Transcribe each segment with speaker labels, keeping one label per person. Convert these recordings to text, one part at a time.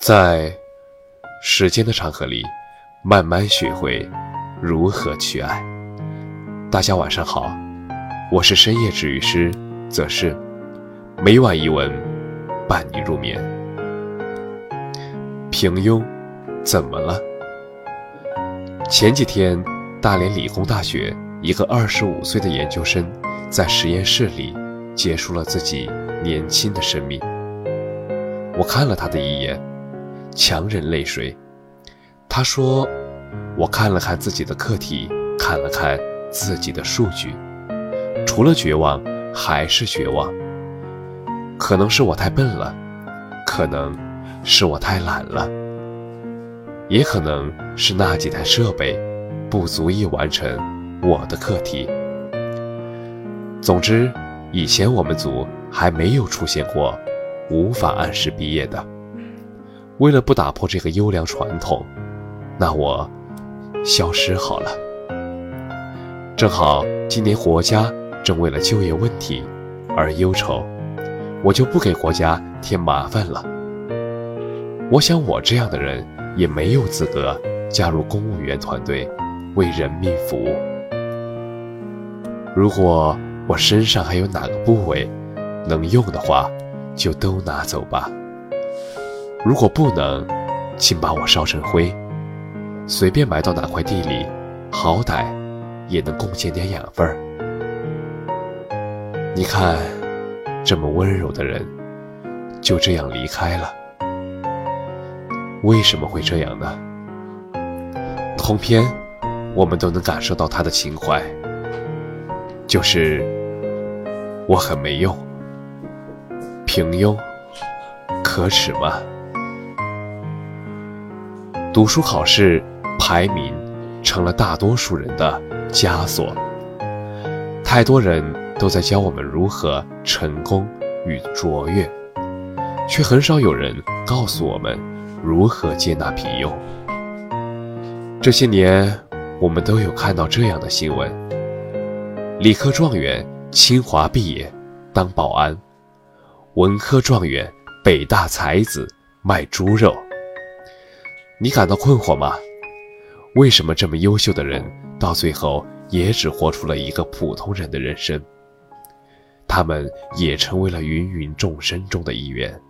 Speaker 1: 在时间的长河里，慢慢学会如何去爱。大家晚上好，我是深夜治愈师则是，每晚一文伴你入眠。平庸怎么了？前几天，大连理工大学一个二十五岁的研究生在实验室里结束了自己年轻的生命。我看了他的一眼。强忍泪水，他说：“我看了看自己的课题，看了看自己的数据，除了绝望还是绝望。可能是我太笨了，可能是我太懒了，也可能是那几台设备不足以完成我的课题。总之，以前我们组还没有出现过无法按时毕业的。”为了不打破这个优良传统，那我消失好了。正好今年国家正为了就业问题而忧愁，我就不给国家添麻烦了。我想我这样的人也没有资格加入公务员团队，为人民服务。如果我身上还有哪个部位能用的话，就都拿走吧。如果不能，请把我烧成灰，随便埋到哪块地里，好歹也能贡献点养分。你看，这么温柔的人，就这样离开了。为什么会这样呢？通篇，我们都能感受到他的情怀，就是我很没用，平庸，可耻吗？读书考试排名成了大多数人的枷锁。太多人都在教我们如何成功与卓越，却很少有人告诉我们如何接纳平庸。这些年，我们都有看到这样的新闻：理科状元清华毕业当保安，文科状元北大才子卖猪肉。你感到困惑吗？为什么这么优秀的人，到最后也只活出了一个普通人的人生？他们也成为了芸芸众生中的一员。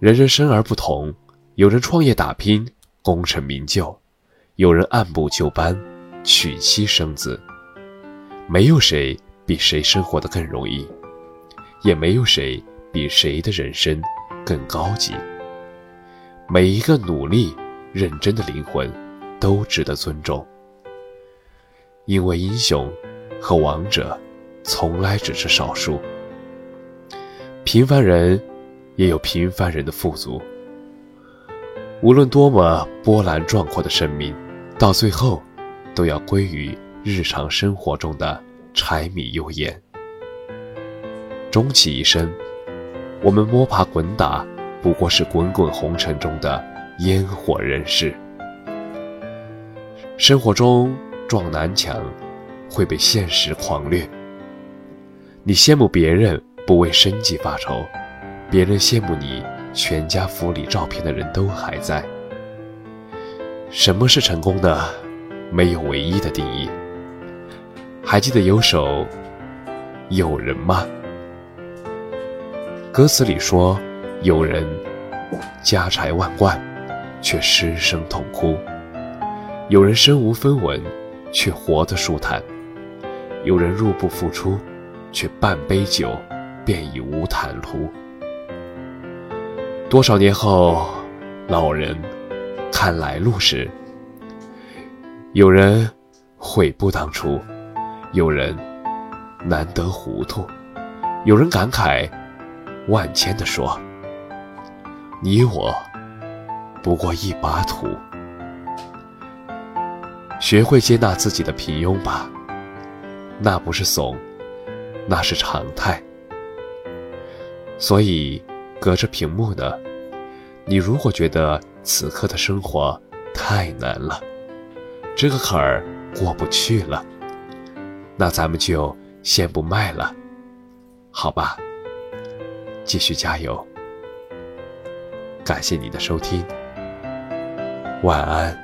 Speaker 1: 人人生而不同，有人创业打拼，功成名就；有人按部就班，娶妻生子。没有谁比谁生活的更容易，也没有谁比谁的人生更高级。每一个努力、认真的灵魂，都值得尊重。因为英雄和王者，从来只是少数。平凡人也有平凡人的富足。无论多么波澜壮阔的生命，到最后，都要归于日常生活中的柴米油盐。终其一生，我们摸爬滚打。不过是滚滚红尘中的烟火人世。生活中撞南墙，会被现实狂虐。你羡慕别人不为生计发愁，别人羡慕你全家福里照片的人都还在。什么是成功呢？没有唯一的定义。还记得有首《有人》吗？歌词里说。有人家财万贯，却失声痛哭；有人身无分文，却活得舒坦；有人入不敷出，却半杯酒便已无坦途。多少年后，老人看来路时，有人悔不当初，有人难得糊涂，有人感慨万千的说。你我不过一把土，学会接纳自己的平庸吧，那不是怂，那是常态。所以，隔着屏幕的你，如果觉得此刻的生活太难了，这个坎儿过不去了，那咱们就先不卖了，好吧？继续加油。感谢你的收听，晚安。